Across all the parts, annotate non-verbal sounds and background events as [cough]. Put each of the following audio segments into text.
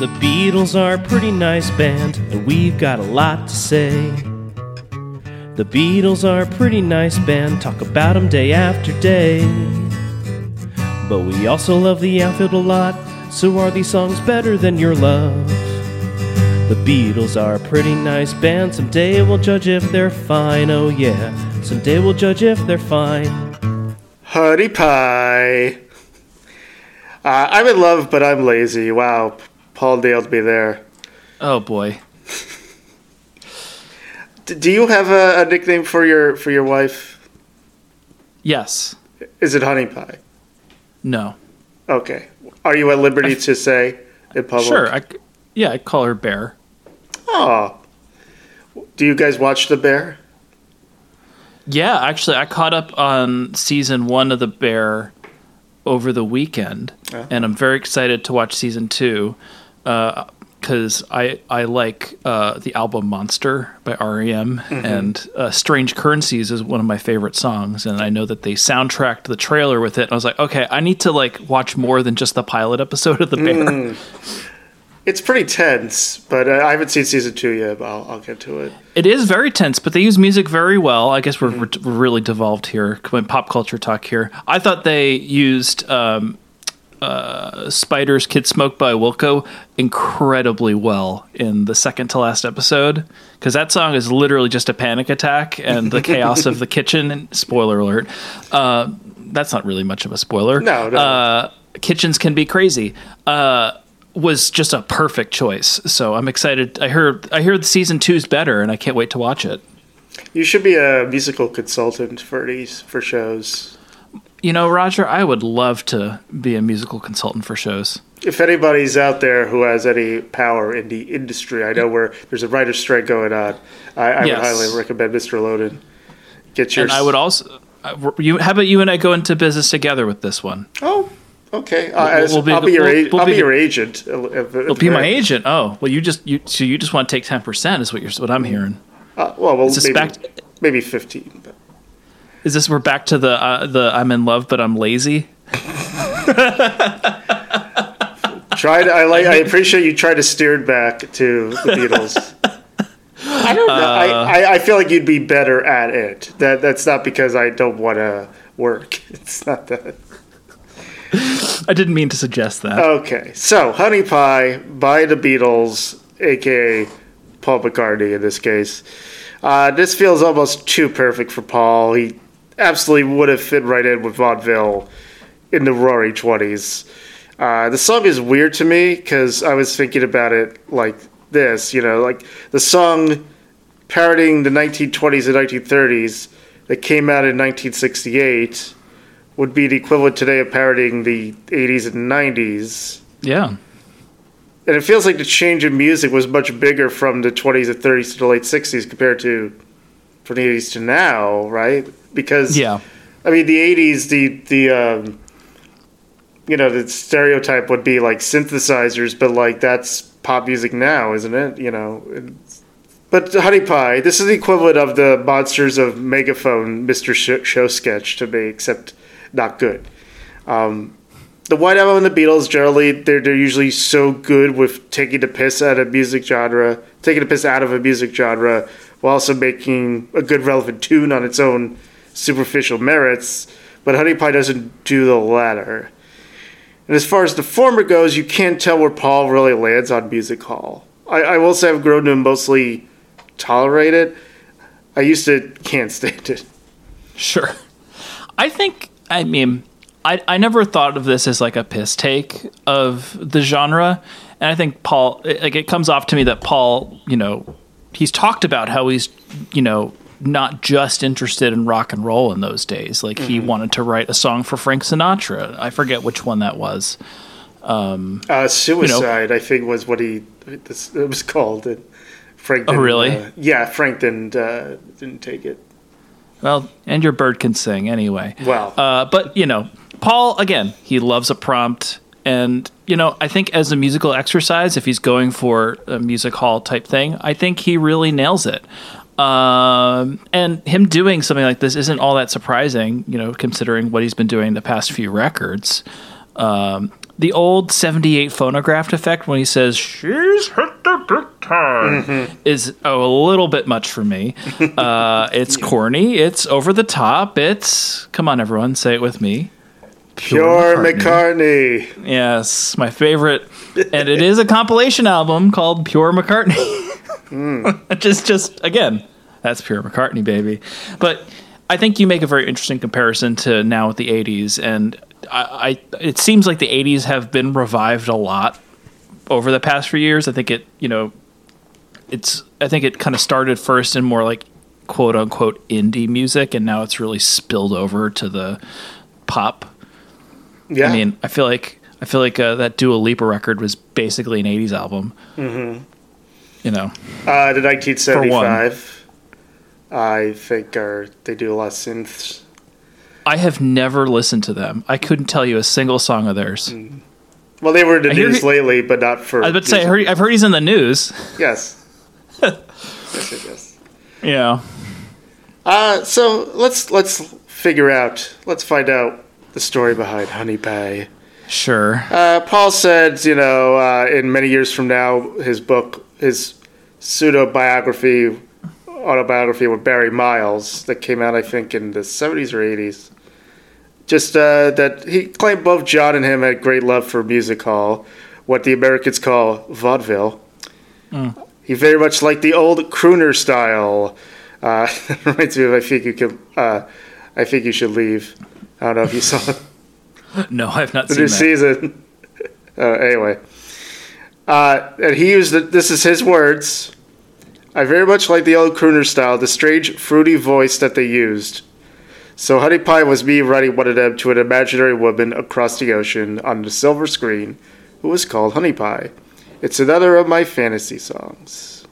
The Beatles are a pretty nice band, and we've got a lot to say. The Beatles are a pretty nice band, talk about 'em day after day. But we also love the outfield a lot, so are these songs better than your love? The Beatles are a pretty nice band, someday we'll judge if they're fine, oh yeah, someday we'll judge if they're fine. Honey Pie. Uh, I'm in love, but I'm lazy. Wow, Paul nailed be there. Oh boy. [laughs] Do you have a, a nickname for your for your wife? Yes. Is it Honey Pie? No. Okay. Are you at liberty to say in public? Sure. I, yeah, I call her Bear. Oh. Do you guys watch The Bear? Yeah, actually, I caught up on season one of The Bear over the weekend, Oh. and I'm very excited to watch season two because I I like uh, the album Monster by REM, and uh, Strange Currencies is one of my favorite songs, and I know that they soundtracked the trailer with it. And I was like, okay, I need to like watch more than just the pilot episode of The Bear. It's pretty tense, but uh, I haven't seen season two yet. But I'll, I'll get to it. It is very tense, but they use music very well. I guess we're, we're, we're really devolved here, when pop culture talk here. I thought they used um, uh, Spider's Kid Smoke by Wilco incredibly well in the second to last episode because that song is literally just a panic attack and the chaos of the [laughs] kitchen. And spoiler alert. Uh, that's not really much of a spoiler. No, no. Uh, kitchens can be crazy. Uh, was just a perfect choice. So I'm excited. I heard I heard season two's better, and I can't wait to watch it. You should be a musical consultant for these for shows. You know, Roger, I would love to be a musical consultant for shows. If anybody's out there who has any power in the industry, I know where there's a writer's strike going on. I, I Yes. would highly recommend Mr. Loden. Get your. And I would also. uh, You, how about you and I go into business together with this one? Oh, okay. Uh, We'll- we'll be- I'll be your. we'll, we'll I'll be be your agent. uh, Well, if- be my agent. Oh, well, you just you so you just want to take ten percent is what you're what I'm hearing. Uh, well, well, maybe, back- maybe fifteen. But. Is this we're back to the uh, the I'm in love but I'm lazy? Tried. I like. I appreciate you tried to steer it back to the Beatles. I don't know. I, I, I feel like you'd be better at it. That that's not because I don't want to work. [laughs] It's not that. I didn't mean to suggest that. Okay, so Honey Pie by the Beatles, aka Paul McCartney in this case. Uh, this feels almost too perfect for Paul. He absolutely would have fit right in with vaudeville in the Roaring Twenties. Uh, the song is weird to me because I was thinking about it like this, you know, like the song parodying the 1920s and 1930s that came out in 1968 would be the equivalent today of parodying the 80s and 90s. Yeah. And it feels like the change in music was much bigger from the 20s and 30s to the late 60s compared to from the 80s to now, right? Because Yeah. I mean, the '80s, the the um, you know the stereotype would be like synthesizers, but like that's pop music now, isn't it? You know. But Honey Pie, this is the equivalent of the Monsters of Megaphone Mr. Sh- Show sketch to me, except not good. Um, the White Album and the Beatles generally they're they're usually so good with taking the piss out of music genre, taking the piss out of a music genre, while also making a good relevant tune on its own superficial merits. But Honey Pie doesn't do the latter. And as far as the former goes, you can't tell where Paul really lands on Music Hall. I, I will say I've grown to mostly tolerate it. I used to can't stand it. Sure. I think, I mean, I, I never thought of this as like a piss take of the genre. And I think Paul, it- like, it comes off to me that Paul, you know, he's talked about how he's, you know, not just interested in rock and roll in those days. Like, he wanted to write a song for Frank Sinatra. I forget which one that was. Uh, Suicide, I think, was what he this, it was called. And Frank. Oh, didn't, really? uh, yeah, Frank didn't uh, didn't take it. Well, and your bird can sing anyway. Well. uh, but you know, Paul again, he loves a prompt, and you know, I think as a musical exercise, if he's going for a music hall type thing, I think he really nails it. Um, and him doing something like this isn't all that surprising, you know, considering what he's been doing the past few records. Um, the old 78 phonograph effect when he says she's hit the big time is a little bit much for me. [laughs] Uh, it's corny. It's over the top. It's come on everyone say it with me. Pure McCartney. yes my favorite. And it is a compilation album called pure mccartney. [laughs] [laughs] Just just again that's pure mccartney baby but i think you make a very interesting comparison to now with the 80s and I, I it seems like the 80s have been revived a lot over the past few years i think it you know it's i think it kind of started first in more like quote unquote indie music and now it's really spilled over to the pop Yeah. I mean, I feel like I feel like uh, that Dua Lipa record was basically an '80s album. Mm-hmm. You know, uh, the 1975. I think are they do a lot of synths. I have never listened to them. I couldn't tell you a single song of theirs. Well, they were in the I news he- lately, but not for. I was about to say, I music. heard, I've heard he's in the news. Yes. [laughs] yes, yes, yes. Yeah, Uh, so let's let's figure out. Let's find out the story behind Honey Pie. sure. Uh, Paul said, you know, uh, in many years from now, his book, his pseudo biography, autobiography with Barry Miles, that came out, I think, in the 70s or 80s. Just uh, that he claimed both John and him had great love for music hall, what the Americans call vaudeville. He very much liked the old crooner style. Uh, [laughs] reminds me of I think you could. Uh, I think you should leave. I don't know if you saw it [laughs] No, I've not the seen new that. season. Uh, [laughs] anyway, uh, and he used the, this is his words. I very much like the old crooner style, the strange, fruity voice that they used. So Honey Pie was me writing one of them to an imaginary woman across the ocean on the silver screen, who was called Honey Pie. It's another of my fantasy songs.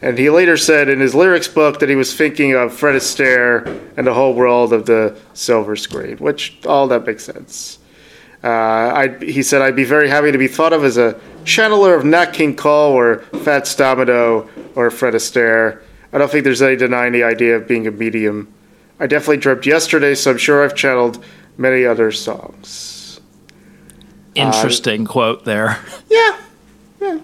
And he later said in his lyrics book that he was thinking of Fred Astaire and the whole world of the silver screen, which all that makes sense. Uh, he said, I'd be very happy to be thought of as a channeler of Nat King Cole or Fats Domino or Fred Astaire. I don't think there's any denying the idea of being a medium. I definitely dreamt yesterday, so I'm sure I've channeled many other songs. Interesting quote there. [laughs] Yeah, yeah.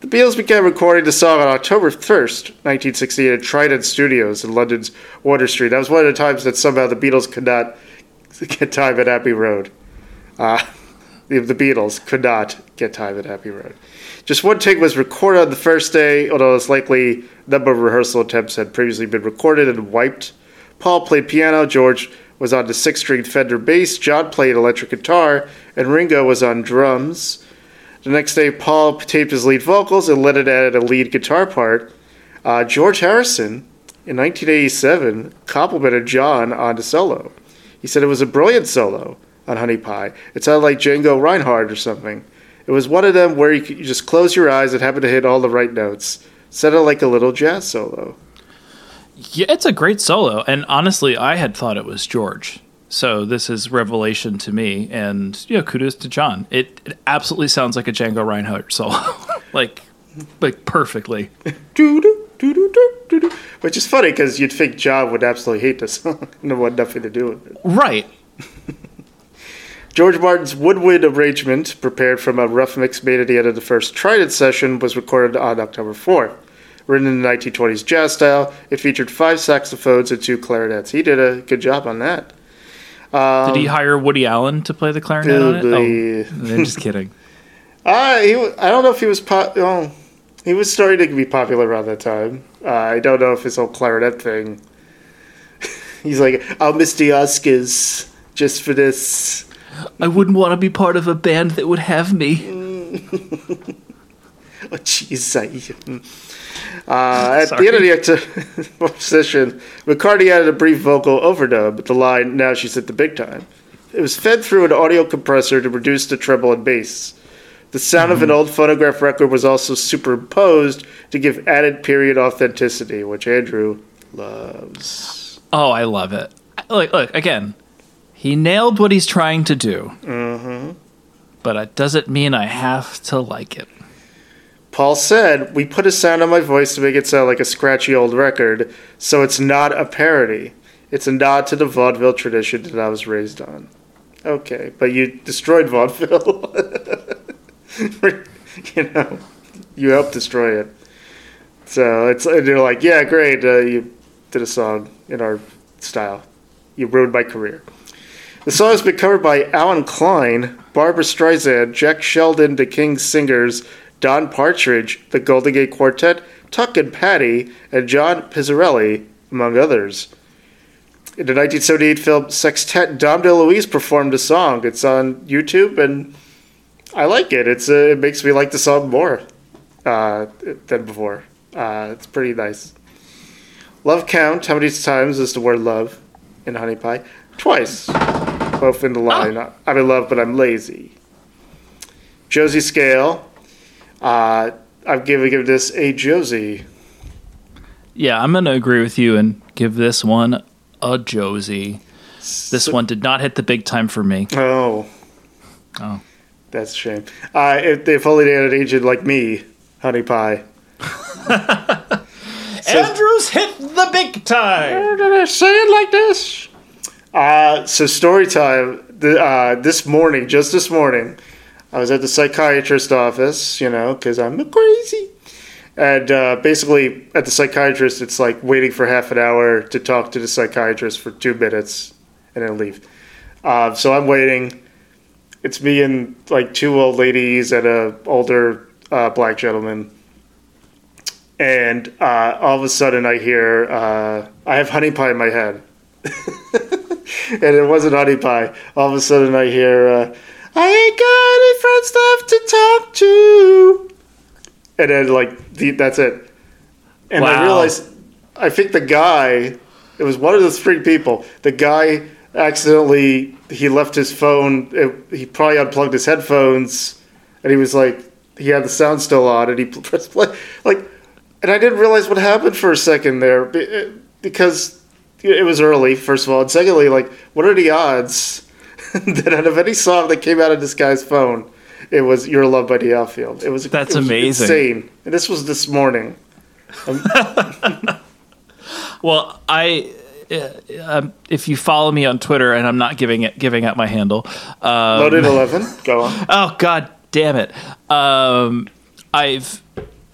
The Beatles began recording the song on October 1st, 1968, at Trident Studios in London's Wardour Street. That was one of the times that somehow the Beatles could not [laughs] get time at Abbey Road. Uh, the, the Beatles could not get time at Abbey Road. Just one take was recorded on the first day, although it's likely a number of rehearsal attempts had previously been recorded and wiped. Paul played piano, George was on the six string Fender bass, John played electric guitar, and Ringo was on drums. The next day, Paul taped his lead vocals and Lennon added a lead guitar part. Uh, George Harrison, in 1987, complimented John on the solo. He said it was a brilliant solo on Honey Pie. It sounded like Django Reinhardt or something. It was one of them where you, could, you just close your eyes and happen to hit all the right notes. Sounded like a little jazz solo. Yeah, it's a great solo, and honestly, I had thought it was George. So this is revelation to me, and you know, kudos to John. It, it absolutely sounds like a Django Reinhardt solo, [laughs] like, like perfectly. [laughs] Which is funny because you'd think John would absolutely hate this song [laughs] and had nothing to do with it. Right. George Martin's woodwind arrangement, prepared from a rough mix made at the end of the first Trident session, was recorded on October 4th. Written in the 1920s jazz style, it featured five saxophones and two clarinets. He did a good job on that. Did he hire Woody Allen to play the clarinet on it? Oh, I'm just kidding. [laughs] Uh, he, I don't know if he was po- oh, he was starting to be popular around that time. Uh, I don't know if his whole clarinet thing. [laughs] He's like, I'll miss the Oscars just for this. I wouldn't want to be part of a band that would have me. [laughs] Oh, jeez. Uh, [laughs] at Sorry. the end of the actor [laughs] session, McCartney added a brief vocal overdub with the line, Now she's at the big time. It was fed through an audio compressor to reduce the treble and bass. The sound of an old phonograph record was also superimposed to give added period authenticity, which Andrew loves. Oh, I love it. Look, look again. He nailed what he's trying to do. Mm-hmm. But it doesn't mean I have to like it. Paul said, We put a sound on my voice to make it sound like a scratchy old record, so it's not a parody. It's a nod to the vaudeville tradition that I was raised on. Okay, but you destroyed vaudeville. [laughs] you know, you helped destroy it. So it's and you're like, yeah, great. Uh, you did a song in our style. You ruined my career. The song has been covered by Alan Klein, Barbra Streisand, Jack Sheldon, the King's Singers, Don Partridge, the Golden Gate Quartet, Tuck and Patty, and John Pizzarelli, among others. In the 1978 film Sextet, Dom DeLuise performed the song. It's on YouTube, and I like it. It's uh, it makes me like the song more uh, than before. Uh, it's pretty nice. Love count. How many times is the word love in Honey Pie? Twice. Both in the line. I'm in love, but I'm lazy. Josie Scale. Uh, I'm giving give this a Josie. Yeah, I'm going to agree with you and give this one a Josie. This one did not hit the big time for me. Oh. Oh. That's a shame. Uh, if, if only they had an agent like me, Honey Pie. [laughs] Andrews hit the big time. Did I say it like this? Uh, so story time. Uh, this morning, just this morning, I was at the psychiatrist office. You know, because I'm crazy. And uh, basically, at the psychiatrist, it's like waiting for half an hour to talk to the psychiatrist for two minutes and then leave. Uh, so I'm waiting. It's me and like two old ladies and a older uh, black gentleman. And uh, all of a sudden, I hear uh, I have honey pie in my head, [laughs] and it wasn't honey pie. All of a sudden, I hear uh, I ain't got any friends left to talk to, and then like the, that's it. And I realized I think the guy, it was one of the three people. The guy accidentally he left his phone. It, he probably unplugged his headphones, and he was like, he had the sound still on, and he [laughs] pressed play. Like, and I didn't realize what happened for a second there eh, because it was early. First of all, and secondly, like, what are the odds [laughs] that out of any song that came out of this guy's phone, it was "Your Love by the Outfield"? It was That's it was amazing. insane. And this was this morning. [laughs] Well, I. Uh, um, if you follow me on Twitter, and I'm not giving it giving out my handle, um, Loaded eleven. Go on. [laughs] Oh God damn it! Um, I've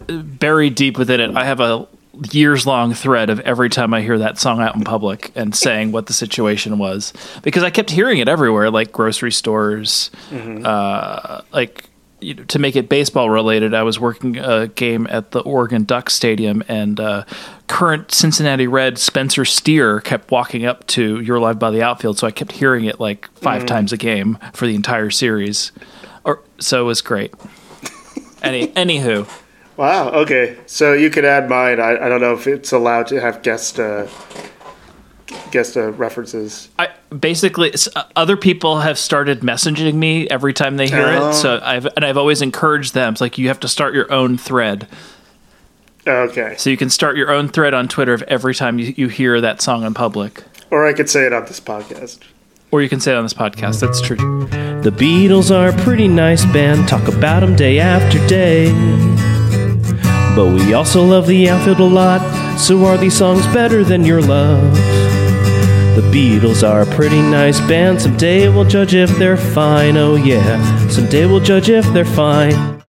buried deep within it. I have a years long thread of every time I hear that song out in public and [laughs] saying what the situation was because I kept hearing it everywhere, like grocery stores, uh, like. You know, to make it baseball related, I was working a game at the Oregon Duck Stadium, and uh, current Cincinnati Red Spencer Steer kept walking up to "Your Love" by the outfield, so I kept hearing it like 5 times a game for the entire series. Or so it was great. [laughs] Any anywho, Wow. Okay. So you could add mine. I, I don't know if it's allowed to have guest uh, guest uh, references. I basically s- uh, other people have started messaging me every time they hear Oh. it. So I've and I've always encouraged them. It's like you have to start your own thread. Okay. So you can start your own thread on Twitter of every time you, you hear that song in public. Or I could say it on this podcast. Or you can say it on this podcast. That's true. The Beatles are a pretty nice band, talk about them day after day. But we also love the outfield a lot, so are these songs better than your love? The Beatles are a pretty nice band, someday we'll judge if they're fine, oh yeah, someday we'll judge if they're fine.